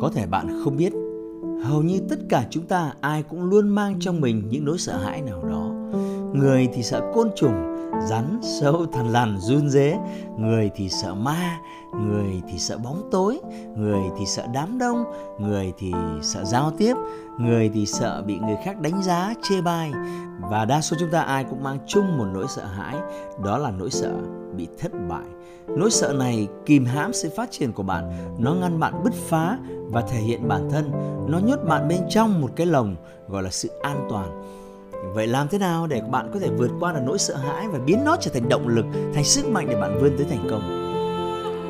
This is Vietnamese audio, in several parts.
Có thể bạn không biết, hầu như tất cả chúng ta ai cũng luôn mang trong mình những nỗi sợ hãi nào đó. Người thì sợ côn trùng, rắn, sâu, thằn lằn, run rế. Người thì sợ ma, người thì sợ bóng tối, người thì sợ đám đông, người thì sợ giao tiếp, người thì sợ bị người khác đánh giá, chê bai. Và đa số chúng ta ai cũng mang chung một nỗi sợ hãi, đó là nỗi sợ bị thất bại. Nỗi sợ này kìm hãm sự phát triển của bạn, nó ngăn bạn bứt phá và thể hiện bản thân, nó nhốt bạn bên trong một cái lồng gọi là sự an toàn. Vậy làm thế nào để bạn có thể vượt qua được nỗi sợ hãi và biến nó trở thành động lực, thành sức mạnh để bạn vươn tới thành công?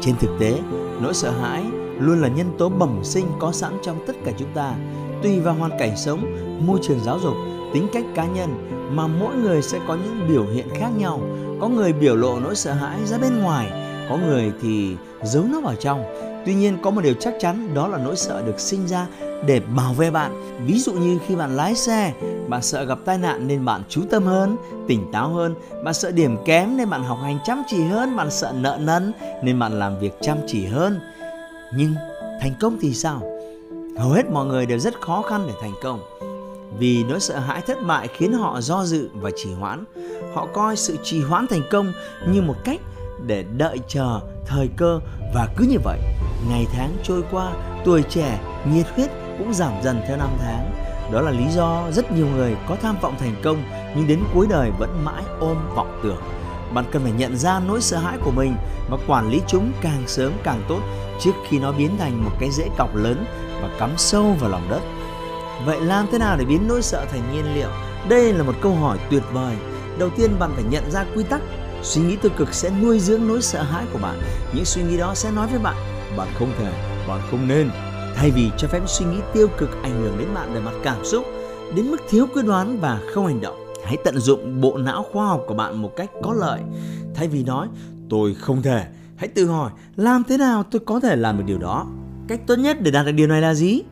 Trên thực tế, nỗi sợ hãi luôn là nhân tố bẩm sinh có sẵn trong tất cả chúng ta. Tùy vào hoàn cảnh sống, môi trường giáo dục, tính cách cá nhân mà mỗi người sẽ có những biểu hiện khác nhau. Có người biểu lộ nỗi sợ hãi ra bên ngoài, có người thì giấu nó vào trong. Tuy nhiên có một điều chắc chắn đó là nỗi sợ được sinh ra để bảo vệ bạn. Ví dụ như khi bạn lái xe, bạn sợ gặp tai nạn nên bạn chú tâm hơn, tỉnh táo hơn, bạn sợ điểm kém nên bạn học hành chăm chỉ hơn, bạn sợ nợ nần nên bạn làm việc chăm chỉ hơn. Nhưng thành công thì sao? Hầu hết mọi người đều rất khó khăn để thành công. Vì nỗi sợ hãi thất bại khiến họ do dự và trì hoãn. Họ coi sự trì hoãn thành công như một cách để đợi chờ thời cơ và cứ như vậy, ngày tháng trôi qua, tuổi trẻ, nhiệt huyết cũng giảm dần theo năm tháng. Đó là lý do rất nhiều người có tham vọng thành công nhưng đến cuối đời vẫn mãi ôm vọng tưởng. Bạn cần phải nhận ra nỗi sợ hãi của mình và quản lý chúng càng sớm càng tốt trước khi nó biến thành một cái rễ cọc lớn và cắm sâu vào lòng đất. Vậy làm thế nào để biến nỗi sợ thành nhiên liệu? Đây là một câu hỏi tuyệt vời. Đầu tiên bạn phải nhận ra quy tắc. Suy nghĩ tiêu cực sẽ nuôi dưỡng nỗi sợ hãi của bạn. Những suy nghĩ đó sẽ nói với bạn, bạn không thể, bạn không nên, Thay vì cho phép suy nghĩ tiêu cực ảnh hưởng đến bạn về mặt cảm xúc, đến mức thiếu quyết đoán và không hành động, hãy tận dụng bộ não khoa học của bạn một cách có lợi. Thay vì nói tôi không thể, hãy tự hỏi làm thế nào tôi có thể làm được điều đó. Cách tốt nhất để đạt được điều này là gì?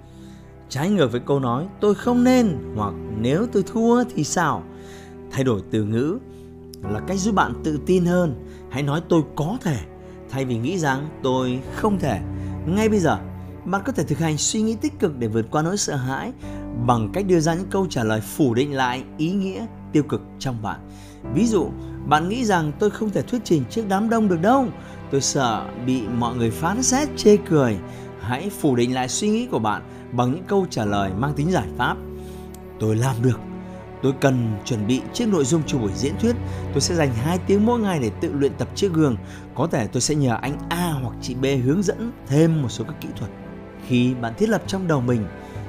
Trái ngược với câu nói tôi không nên hoặc nếu tôi thua thì sao? Thay đổi từ ngữ là cách giúp bạn tự tin hơn. Hãy nói tôi có thể thay vì nghĩ rằng tôi không thể. Ngay bây giờ bạn có thể thực hành suy nghĩ tích cực để vượt qua nỗi sợ hãi bằng cách đưa ra những câu trả lời phủ định lại ý nghĩa tiêu cực trong bạn. Ví dụ, bạn nghĩ rằng tôi không thể thuyết trình trước đám đông được đâu, tôi sợ bị mọi người phán xét chê cười. Hãy phủ định lại suy nghĩ của bạn bằng những câu trả lời mang tính giải pháp. Tôi làm được. Tôi cần chuẩn bị trước nội dung cho buổi diễn thuyết. Tôi sẽ dành 2 tiếng mỗi ngày để tự luyện tập trước gương. Có thể tôi sẽ nhờ anh A hoặc chị B hướng dẫn thêm một số các kỹ thuật khi bạn thiết lập trong đầu mình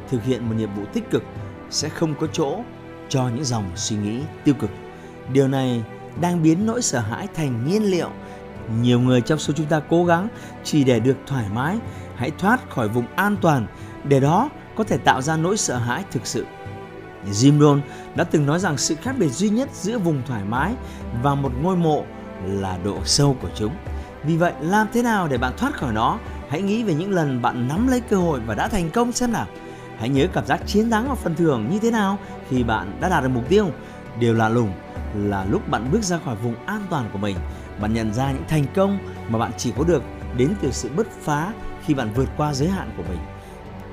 thực hiện một nhiệm vụ tích cực sẽ không có chỗ cho những dòng suy nghĩ tiêu cực. Điều này đang biến nỗi sợ hãi thành nhiên liệu. Nhiều người trong số chúng ta cố gắng chỉ để được thoải mái hãy thoát khỏi vùng an toàn để đó có thể tạo ra nỗi sợ hãi thực sự. Jim Rohn đã từng nói rằng sự khác biệt duy nhất giữa vùng thoải mái và một ngôi mộ là độ sâu của chúng. Vì vậy, làm thế nào để bạn thoát khỏi nó Hãy nghĩ về những lần bạn nắm lấy cơ hội và đã thành công xem nào. Hãy nhớ cảm giác chiến thắng và phần thưởng như thế nào khi bạn đã đạt được mục tiêu. Điều lạ lùng là lúc bạn bước ra khỏi vùng an toàn của mình, bạn nhận ra những thành công mà bạn chỉ có được đến từ sự bứt phá khi bạn vượt qua giới hạn của mình.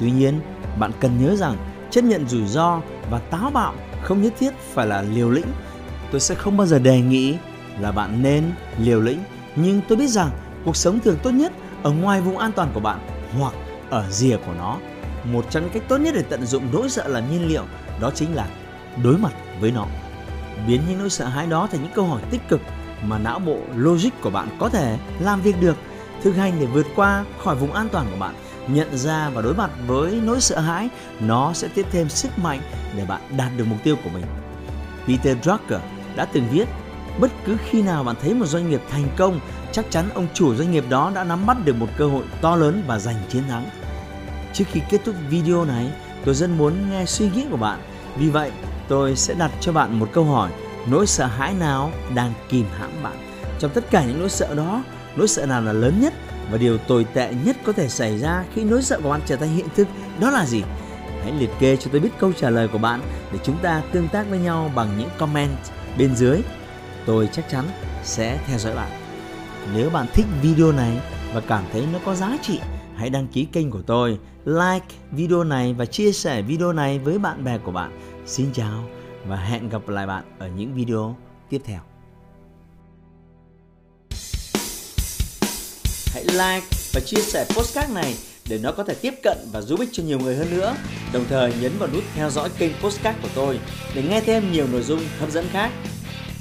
Tuy nhiên, bạn cần nhớ rằng chấp nhận rủi ro và táo bạo không nhất thiết phải là liều lĩnh. Tôi sẽ không bao giờ đề nghị là bạn nên liều lĩnh, nhưng tôi biết rằng cuộc sống thường tốt nhất ở ngoài vùng an toàn của bạn hoặc ở rìa của nó. Một trong những cách tốt nhất để tận dụng nỗi sợ làm nhiên liệu đó chính là đối mặt với nó. Biến những nỗi sợ hãi đó thành những câu hỏi tích cực mà não bộ logic của bạn có thể làm việc được. Thực hành để vượt qua khỏi vùng an toàn của bạn, nhận ra và đối mặt với nỗi sợ hãi, nó sẽ tiếp thêm sức mạnh để bạn đạt được mục tiêu của mình. Peter Drucker đã từng viết bất cứ khi nào bạn thấy một doanh nghiệp thành công, chắc chắn ông chủ doanh nghiệp đó đã nắm bắt được một cơ hội to lớn và giành chiến thắng. Trước khi kết thúc video này, tôi rất muốn nghe suy nghĩ của bạn. Vì vậy, tôi sẽ đặt cho bạn một câu hỏi, nỗi sợ hãi nào đang kìm hãm bạn? Trong tất cả những nỗi sợ đó, nỗi sợ nào là lớn nhất và điều tồi tệ nhất có thể xảy ra khi nỗi sợ của bạn trở thành hiện thực đó là gì? Hãy liệt kê cho tôi biết câu trả lời của bạn để chúng ta tương tác với nhau bằng những comment bên dưới. Tôi chắc chắn sẽ theo dõi bạn. Nếu bạn thích video này và cảm thấy nó có giá trị, hãy đăng ký kênh của tôi, like video này và chia sẻ video này với bạn bè của bạn. Xin chào và hẹn gặp lại bạn ở những video tiếp theo. Hãy like và chia sẻ postcard này để nó có thể tiếp cận và giúp ích cho nhiều người hơn nữa. Đồng thời nhấn vào nút theo dõi kênh postcard của tôi để nghe thêm nhiều nội dung hấp dẫn khác.